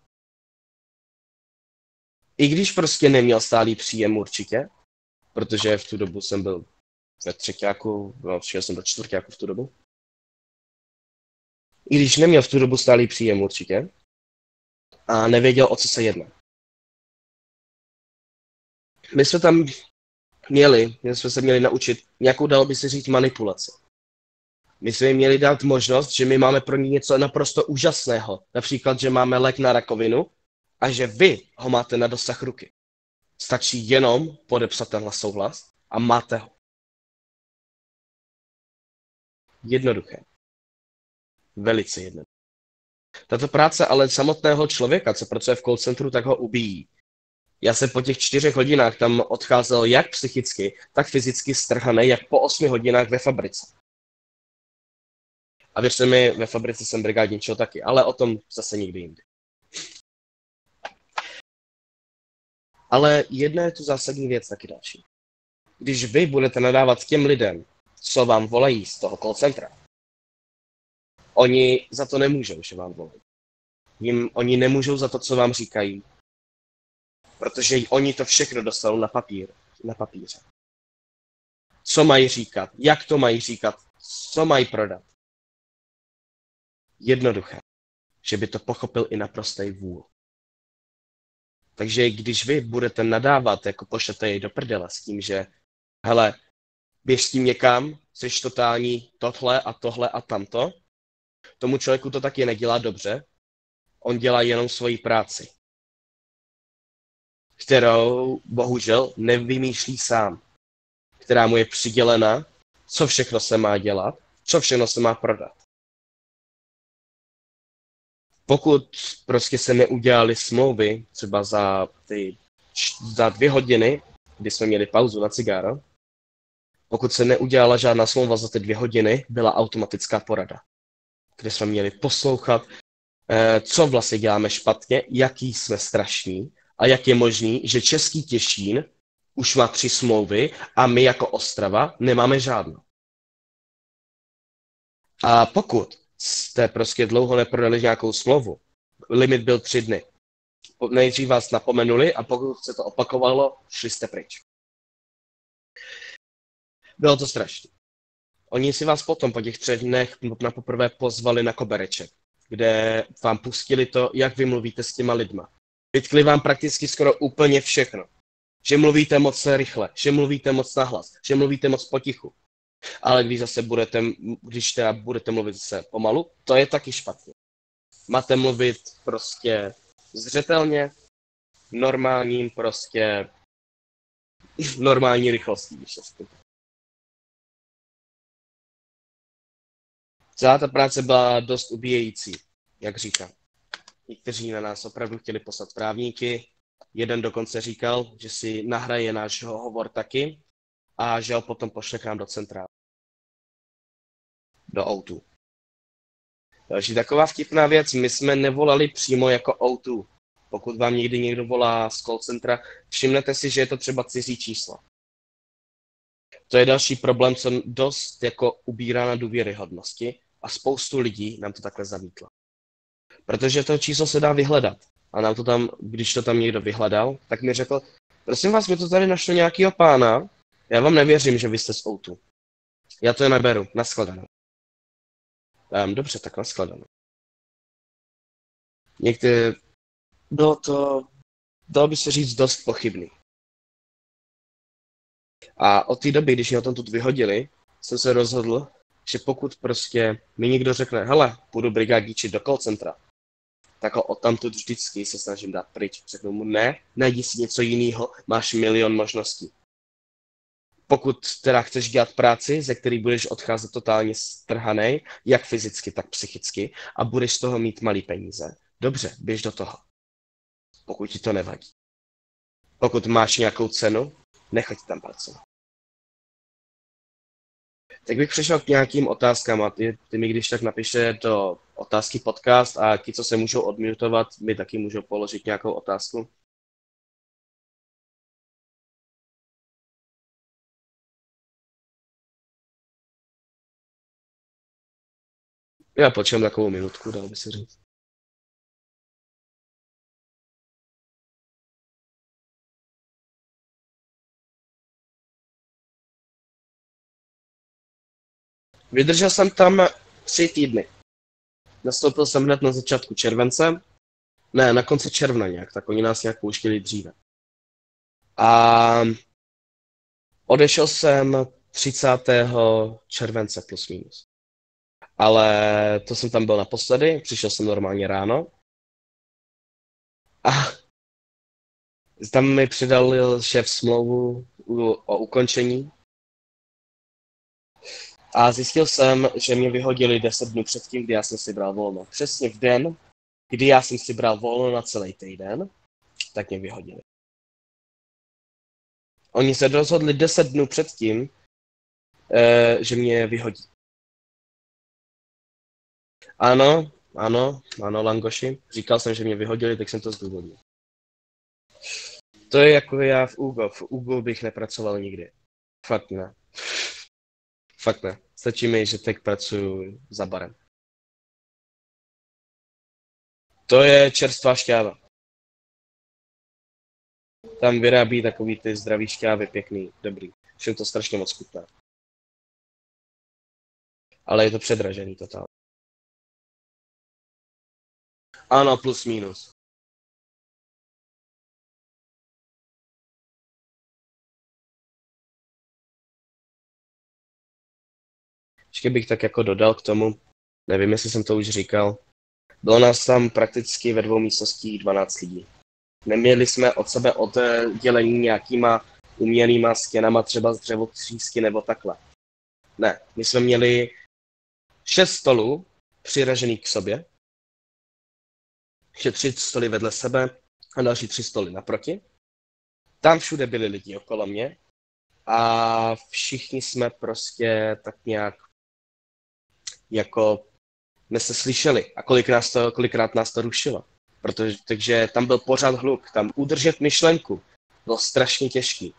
I když prostě neměl stálý příjem určitě, protože v tu dobu jsem byl ve třetíku, no, šel jsem do čtvrtíku v tu dobu. I když neměl v tu dobu stálý příjem určitě a nevěděl, o co se jedná. My jsme tam měli, my jsme se měli naučit nějakou, dalo by se říct, manipulaci. My jsme jim měli dát možnost, že my máme pro ně něco naprosto úžasného. Například, že máme lék na rakovinu a že vy ho máte na dosah ruky. Stačí jenom podepsat tenhle souhlas a máte ho. Jednoduché. Velice jednoduché. Tato práce ale samotného člověka, co pracuje v call centru, tak ho ubíjí. Já jsem po těch čtyřech hodinách tam odcházel jak psychicky, tak fyzicky strhaný, jak po osmi hodinách ve fabrice. A věřte mi, ve fabrice jsem brigádničil taky, ale o tom zase nikdy jindy. Ale jedna je tu zásadní věc taky další. Když vy budete nadávat těm lidem, co vám volají z toho call centra, oni za to nemůžou, že vám volají. Jim, oni nemůžou za to, co vám říkají, protože oni to všechno dostanou na papír, na papíře. Co mají říkat, jak to mají říkat, co mají prodat. Jednoduché, že by to pochopil i naprostý vůl. Takže když vy budete nadávat, jako pošlete jej do prdele s tím, že hele, běž s tím někam, jsi totální tohle a tohle a tamto, tomu člověku to taky nedělá dobře, on dělá jenom svoji práci, kterou bohužel nevymýšlí sám, která mu je přidělena, co všechno se má dělat, co všechno se má prodat pokud prostě se neudělali smlouvy, třeba za, ty, za dvě hodiny, kdy jsme měli pauzu na cigáro, pokud se neudělala žádná smlouva za ty dvě hodiny, byla automatická porada, kde jsme měli poslouchat, eh, co vlastně děláme špatně, jaký jsme strašní a jak je možný, že Český Těšín už má tři smlouvy a my jako Ostrava nemáme žádnou. A pokud jste prostě dlouho neprodali nějakou smlouvu. Limit byl tři dny. Nejdřív vás napomenuli a pokud se to opakovalo, šli jste pryč. Bylo to strašné. Oni si vás potom po těch třech dnech na poprvé pozvali na kobereček, kde vám pustili to, jak vy mluvíte s těma lidma. Vytkli vám prakticky skoro úplně všechno. Že mluvíte moc rychle, že mluvíte moc nahlas, že mluvíte moc potichu. Ale když zase budete, když teda budete mluvit se pomalu, to je taky špatně. Máte mluvit prostě zřetelně, normálním prostě, normální rychlostí, když Celá ta práce byla dost ubíjející, jak říkám. Někteří na nás opravdu chtěli poslat právníky, jeden dokonce říkal, že si nahraje náš hovor taky a že ho potom pošle k nám do centrály. Do O2. Další taková vtipná věc, my jsme nevolali přímo jako O2. Pokud vám někdy někdo volá z call centra, všimnete si, že je to třeba cizí číslo. To je další problém, co dost jako ubírá na důvěryhodnosti a spoustu lidí nám to takhle zamítlo. Protože to číslo se dá vyhledat. A nám to tam, když to tam někdo vyhledal, tak mi řekl, prosím vás, mi to tady našlo nějakýho pána, já vám nevěřím, že vy jste z Outu. Já to je neberu, naschledanou. Um, dobře, tak naschledanou. Někdy bylo to, dalo by se říct, dost pochybný. A od té doby, když mě o tom tu vyhodili, jsem se rozhodl, že pokud prostě mi někdo řekne, hele, půjdu brigádničit do call centra, tak ho odtamtud vždycky se snažím dát pryč. Řeknu mu, ne, najdi si něco jiného, máš milion možností pokud teda chceš dělat práci, ze který budeš odcházet totálně strhaný, jak fyzicky, tak psychicky, a budeš z toho mít malý peníze, dobře, běž do toho. Pokud ti to nevadí. Pokud máš nějakou cenu, nechoď tam pracovat. Tak bych přešel k nějakým otázkám a ty, ty mi když tak napiše do otázky podcast a ti, co se můžou odmutovat, mi taky můžou položit nějakou otázku. Já počítám takovou minutku, dal by se říct. Vydržel jsem tam tři týdny. Nastoupil jsem hned na začátku července, ne, na konci června nějak, tak oni nás nějak pouštěli dříve. A odešel jsem 30. července plus minus. Ale to jsem tam byl naposledy, přišel jsem normálně ráno. A tam mi přidal šéf smlouvu o ukončení. A zjistil jsem, že mě vyhodili 10 dnů předtím, kdy já jsem si bral volno. Přesně v den, kdy já jsem si bral volno na celý týden, tak mě vyhodili. Oni se rozhodli 10 dnů předtím, eh, že mě vyhodí. Ano, ano, ano, Langoši. Říkal jsem, že mě vyhodili, tak jsem to zdůvodnil. To je jako já v Ugo. V Ugo bych nepracoval nikdy. Fakt ne. Fakt ne. Stačí mi, že teď pracuji za barem. To je čerstvá šťáva. Tam vyrábí takový ty zdravý šťávy, pěkný, dobrý. Všem to strašně moc chutná. Ale je to předražený totál. Ano, plus minus. Ještě bych tak jako dodal k tomu, nevím, jestli jsem to už říkal, bylo nás tam prakticky ve dvou místnostích 12 lidí. Neměli jsme od sebe oddělení nějakýma umělýma stěnama, třeba z dřevotřísky nebo takhle. Ne, my jsme měli šest stolů přiražených k sobě, ještě tři stoly vedle sebe a další tři stoly naproti. Tam všude byli lidi okolo mě a všichni jsme prostě tak nějak jako jsme se slyšeli a kolik nás to, kolikrát nás to rušilo. Protože, takže tam byl pořád hluk, tam udržet myšlenku bylo strašně těžký.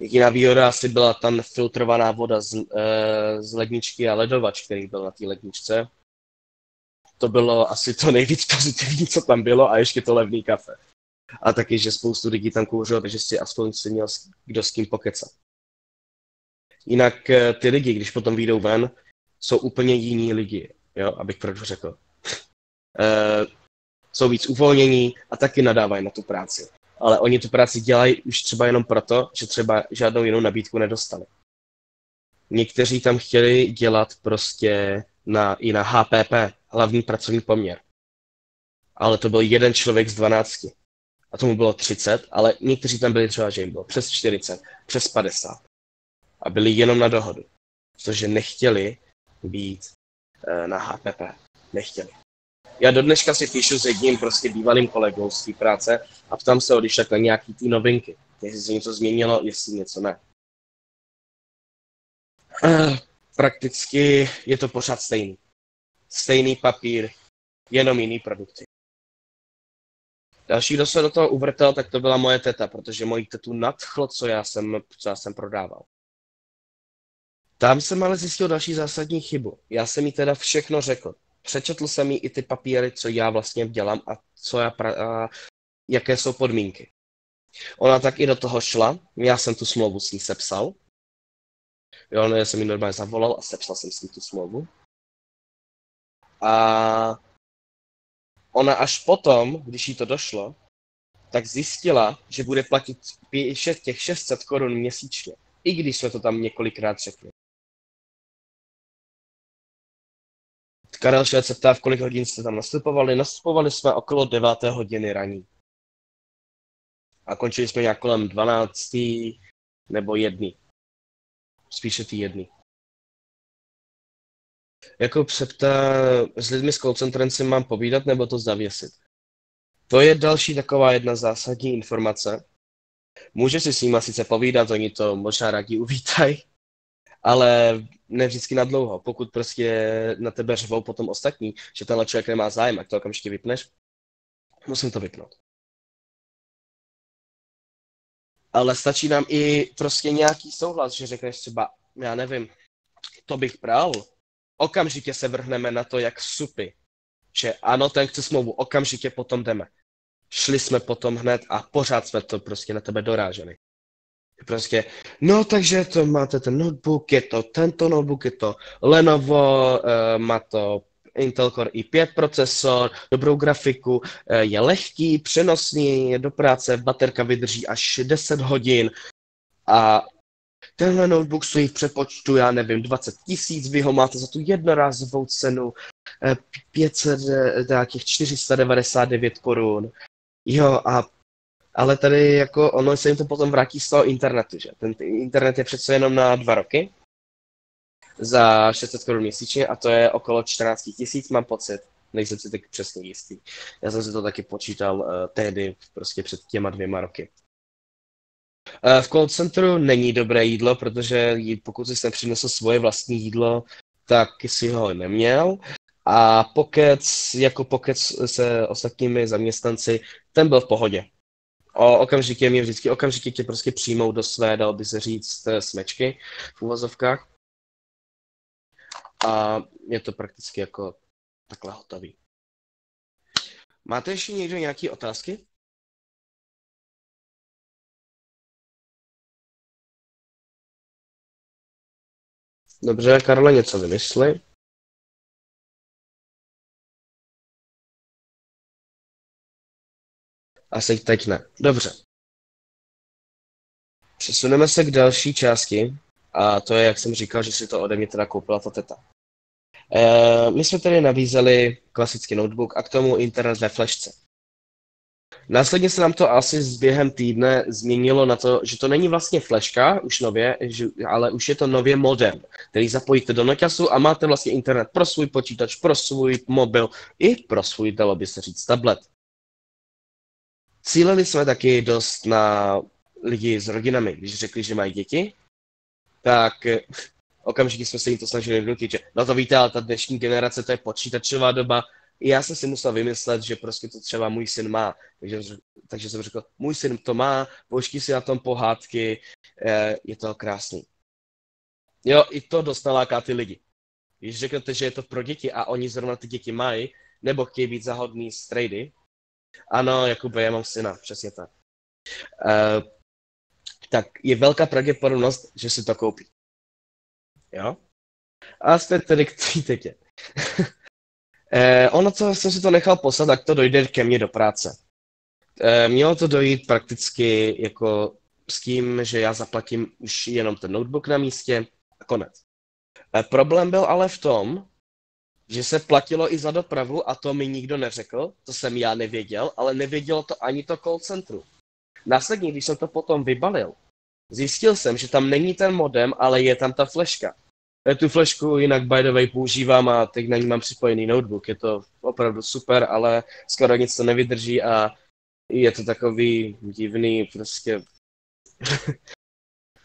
Jediná výhoda asi byla tam filtrovaná voda z, e, z ledničky a ledovač, který byl na té ledničce. To bylo asi to nejvíc pozitivní, co tam bylo a ještě to levný kafe. A taky, že spoustu lidí tam kouřilo, takže si aspoň si měl kdo s kým pokecat. Jinak eh, ty lidi, když potom vyjdou ven, jsou úplně jiní lidi, jo, abych proč řekl. uh, jsou víc uvolnění a taky nadávají na tu práci. Ale oni tu práci dělají už třeba jenom proto, že třeba žádnou jinou nabídku nedostali. Někteří tam chtěli dělat prostě na, i na HPP, hlavní pracovní poměr. Ale to byl jeden člověk z 12. A tomu bylo 30, ale někteří tam byli třeba, že jim bylo přes 40, přes 50. A byli jenom na dohodu. Protože nechtěli být uh, na HPP. Nechtěli. Já do dneška si píšu s jedním prostě bývalým kolegou z té práce a ptám se ho, když tak na nějaký ty novinky. Jestli se něco změnilo, jestli něco ne. Uh, prakticky je to pořád stejný. Stejný papír, jenom jiný produkty. Další, kdo se do toho uvrtel, tak to byla moje teta, protože mojí tetu nadchlo, co já jsem, co já jsem prodával. Tam jsem ale zjistil další zásadní chybu. Já jsem jí teda všechno řekl. Přečetl jsem jí i ty papíry, co já vlastně dělám a co já pra- a jaké jsou podmínky. Ona tak i do toho šla, já jsem tu smlouvu s ní sepsal. Jo, no, já jsem ji normálně zavolal a sepsal jsem s ní tu smlouvu. A ona až potom, když jí to došlo, tak zjistila, že bude platit těch 600 korun měsíčně. I když jsme to tam několikrát řekli. Karel Švec se ptá, v kolik hodin jste tam nastupovali. Nastupovali jsme okolo 9. hodiny raní. A končili jsme nějak kolem 12. nebo jedný. Spíše ty jedný. Jako se ptá, s lidmi s call mám povídat nebo to zavěsit. To je další taková jedna zásadní informace. Může si s nima sice povídat, oni to možná rádi uvítají, ale ne vždycky na dlouho. Pokud prostě na tebe řvou potom ostatní, že tenhle člověk nemá zájem, a to okamžitě vypneš, musím to vypnout. Ale stačí nám i prostě nějaký souhlas, že řekneš třeba, já nevím, to bych bral. Okamžitě se vrhneme na to, jak supy. Že ano, ten chce smlouvu, okamžitě potom jdeme. Šli jsme potom hned a pořád jsme to prostě na tebe doráželi. Prostě, no takže to máte ten notebook, je to tento notebook, je to Lenovo, uh, má to Intel Core i5 procesor, dobrou grafiku, uh, je lehký, přenosný, je do práce, baterka vydrží až 10 hodin a tenhle notebook stojí v přepočtu, já nevím, 20 tisíc, vy ho máte za tu jednorázovou cenu 500, nějakých 499 korun. Jo, a ale tady jako ono se jim to potom vrátí z toho internetu, že? Ten internet je přece jenom na dva roky za 600 korun měsíčně a to je okolo 14 tisíc, mám pocit. Nejsem si tak přesně jistý. Já jsem si to taky počítal uh, tehdy, prostě před těma dvěma roky. Uh, v call centru není dobré jídlo, protože pokud jsi nepřinesl svoje vlastní jídlo, tak si ho neměl. A pokec, jako pokec se ostatními zaměstnanci, ten byl v pohodě o, okamžitě mě vždycky, okamžitě tě prostě přijmou do své, dal by se říct, smečky v uvozovkách. A je to prakticky jako takhle hotový. Máte ještě někdo nějaké otázky? Dobře, Karle, něco vymysli. Asi teď ne. Dobře. Přesuneme se k další části. A to je, jak jsem říkal, že si to ode mě teda koupila ta teta. E, my jsme tedy nabízeli klasický notebook a k tomu internet ve flashce. Následně se nám to asi s během týdne změnilo na to, že to není vlastně flashka už nově, že, ale už je to nově modem, který zapojíte do noťasu a máte vlastně internet pro svůj počítač, pro svůj mobil i pro svůj, dalo by se říct, tablet. Cíleli jsme taky dost na lidi s rodinami. Když řekli, že mají děti, tak okamžitě jsme se jim to snažili vnutit, že no to víte, ale ta dnešní generace, to je počítačová doba. I já jsem si musel vymyslet, že prostě to třeba můj syn má. Takže, takže jsem řekl, můj syn to má, pouští si na tom pohádky, eh, je to krásný. Jo, i to dost naláká ty lidi. Když řeknete, že je to pro děti a oni zrovna ty děti mají, nebo chtějí být zahodný strejdy, ano, Jakube, já mám syna, přesně tak. Uh, tak je velká pravděpodobnost, že si to koupí. Jo? A jste tedy k. eh, ono, co jsem si to nechal poslat, tak to dojde ke mně do práce. Eh, mělo to dojít prakticky jako s tím, že já zaplatím už jenom ten notebook na místě a konec. Eh, problém byl ale v tom, že se platilo i za dopravu a to mi nikdo neřekl, to jsem já nevěděl, ale nevědělo to ani to call centru. Následně, když jsem to potom vybalil, zjistil jsem, že tam není ten modem, ale je tam ta fleška. Tu flešku jinak by the way používám a teď na ní mám připojený notebook. Je to opravdu super, ale skoro nic to nevydrží a je to takový divný, prostě...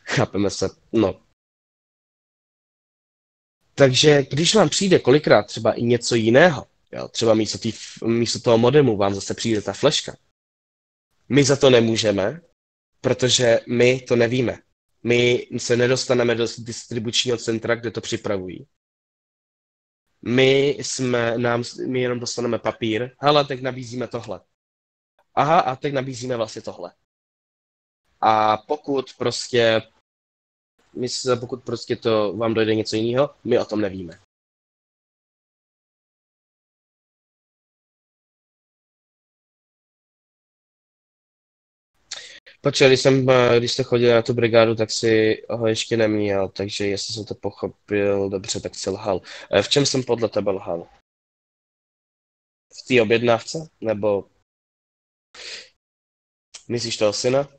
Chápeme se, no. Takže když vám přijde kolikrát třeba i něco jiného, jo, třeba místo, tý, místo toho modemu vám zase přijde ta fleška, my za to nemůžeme, protože my to nevíme. My se nedostaneme do distribučního centra, kde to připravují. My, jsme, nám, my jenom dostaneme papír, hele, teď nabízíme tohle. Aha, a teď nabízíme vlastně tohle. A pokud prostě my se, pokud prostě to vám dojde něco jiného, my o tom nevíme. Počkej, když, jsem, když jste chodil na tu brigádu, tak si ho ještě neměl, takže jestli jsem to pochopil dobře, tak si lhal. E, v čem jsem podle tebe lhal? V té objednávce? Nebo myslíš toho syna?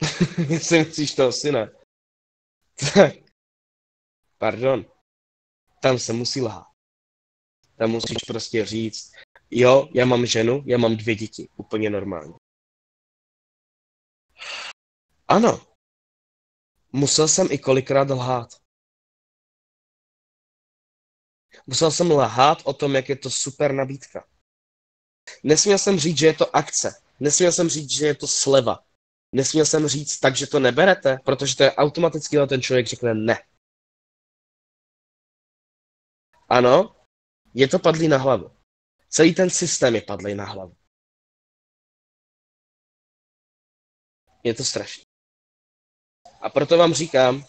Jestli myslíš toho syna? Tak, pardon, tam se musí lhát. Tam musíš prostě říct, jo, já mám ženu, já mám dvě děti, úplně normálně. Ano, musel jsem i kolikrát lhát. Musel jsem lhát o tom, jak je to super nabídka. Nesměl jsem říct, že je to akce. Nesměl jsem říct, že je to sleva. Nesměl jsem říct tak, že to neberete, protože to je automaticky, ten člověk řekne ne. Ano, je to padlý na hlavu. Celý ten systém je padlý na hlavu. Je to strašné. A proto vám říkám,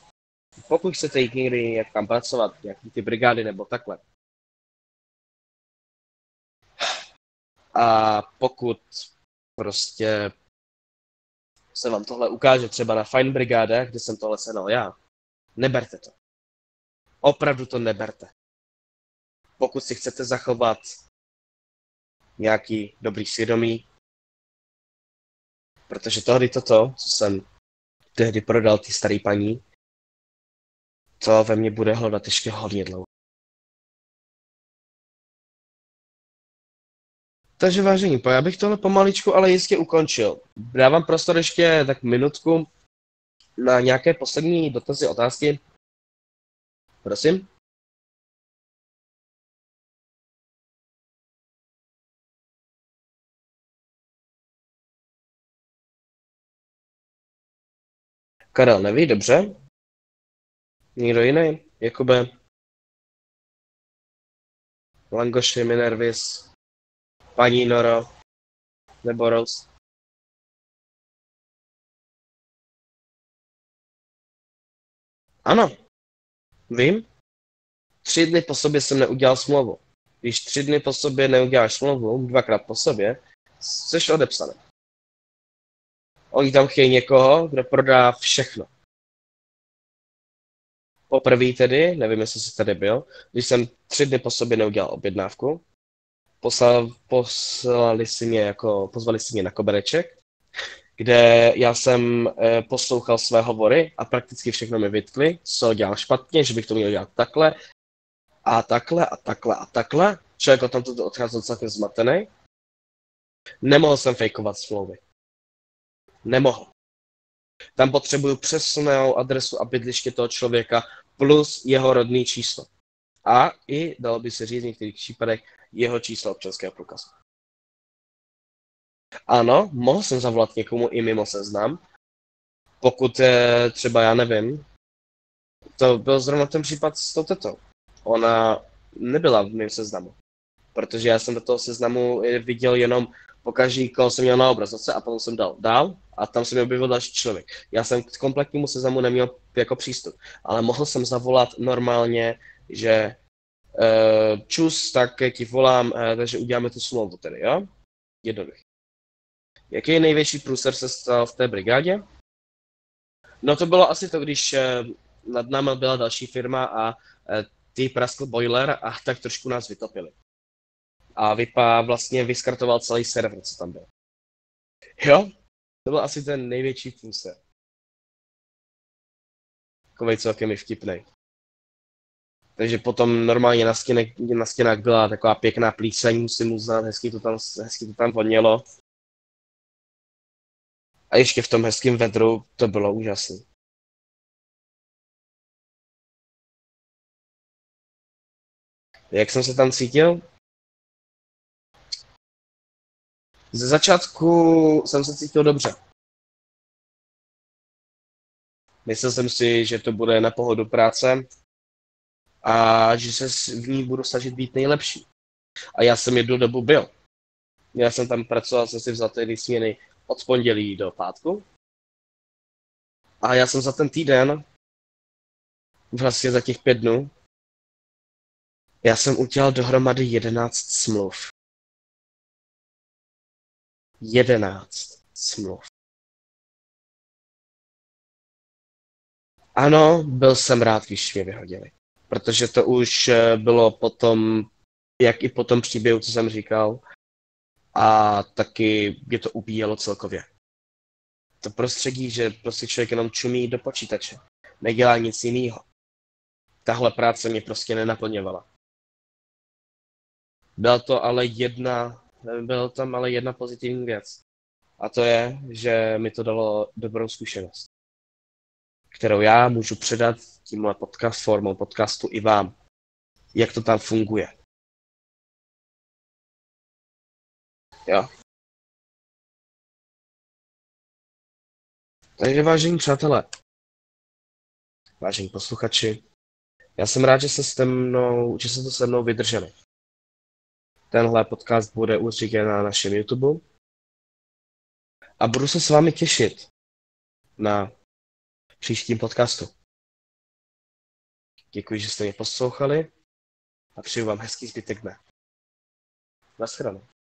pokud chcete jít někdy někam pracovat, nějaký ty brigády nebo takhle, a pokud prostě se vám tohle ukáže třeba na Fine Brigáde, kde jsem tohle senal já, neberte to. Opravdu to neberte. Pokud si chcete zachovat nějaký dobrý svědomí, protože tohle toto, co jsem tehdy prodal ty starý paní, to ve mně bude hledat ještě hodně dlouho. Takže vážení, já bych tohle pomaličku ale jistě ukončil. Dávám prostor ještě tak minutku na nějaké poslední dotazy, otázky. Prosím. Karel neví, dobře. Někdo jiný? Jakube? Langoši, Minervis, paní Noro, nebo Rose? Ano, vím. Tři dny po sobě jsem neudělal smlouvu. Když tři dny po sobě neuděláš smlouvu, dvakrát po sobě, jsi odepsaný. Oni tam chtějí někoho, kdo prodá všechno. Poprvé tedy, nevím, jestli jsi tady byl, když jsem tři dny po sobě neudělal objednávku, poslal, poslali si mě jako, pozvali si mě na kobereček, kde já jsem e, poslouchal své hovory a prakticky všechno mi vytkli, co dělal špatně, že bych to měl dělat takhle a takhle a takhle a takhle. Člověk o tom odcházel celkem zmatený. Nemohl jsem fejkovat smlouvy. Nemohl. Tam potřebuju přesnou adresu a bydliště toho člověka plus jeho rodný číslo. A i, dalo by se říct v některých případech, jeho číslo občanského průkazu. Ano, mohl jsem zavolat někomu i mimo seznam, pokud je, třeba, já nevím, to byl zrovna ten případ s tou tetou. Ona nebyla v mém seznamu, protože já jsem do toho seznamu viděl jenom pokaždý, koho jsem měl na obrazovce a potom jsem dal dál a tam se mi objevil další člověk. Já jsem k kompletnímu seznamu neměl jako přístup, ale mohl jsem zavolat normálně, že uh, čus, tak ti volám, uh, takže uděláme tu smlouvu tedy, jo? Jednoduchý. Jaký je největší průser se stal v té brigádě? No to bylo asi to, když uh, nad námi byla další firma a uh, ty praskl boiler a tak trošku nás vytopili a vypá vlastně vyskartoval celý server, co tam byl. Jo, to byl asi ten největší průser. Takový celkem je vtipný. Takže potom normálně na, stěnek, na stěnách byla taková pěkná plíseň, musím uznat, hezky to tam, hezky to tam vonělo. A ještě v tom hezkém vedru to bylo úžasné. Jak jsem se tam cítil? Ze začátku jsem se cítil dobře. Myslel jsem si, že to bude na pohodu práce a že se v ní budu snažit být nejlepší. A já jsem jednu dobu byl. Já jsem tam pracoval, jsem si vzal tedy směny od pondělí do pátku. A já jsem za ten týden, vlastně za těch pět dnů, já jsem udělal dohromady 11 smluv. 11 smluv. Ano, byl jsem rád, když mě vyhodili. Protože to už eh, bylo potom, jak i po tom příběhu, co jsem říkal, a taky mě to ubíjelo celkově. To prostředí, že prostě člověk jenom čumí do počítače, nedělá nic jiného. Tahle práce mě prostě nenaplňovala. Byla to ale jedna byla tam ale jedna pozitivní věc. A to je, že mi to dalo dobrou zkušenost, kterou já můžu předat tímhle podcast formou podcastu i vám. Jak to tam funguje. Jo. Takže vážení přátelé, vážení posluchači, já jsem rád, že se, se mnou, že se to se mnou vydrželi. Tenhle podcast bude určitě na našem YouTube. A budu se s vámi těšit na příštím podcastu. Děkuji, že jste mě poslouchali a přeju vám hezký zbytek dne. Naschledanou.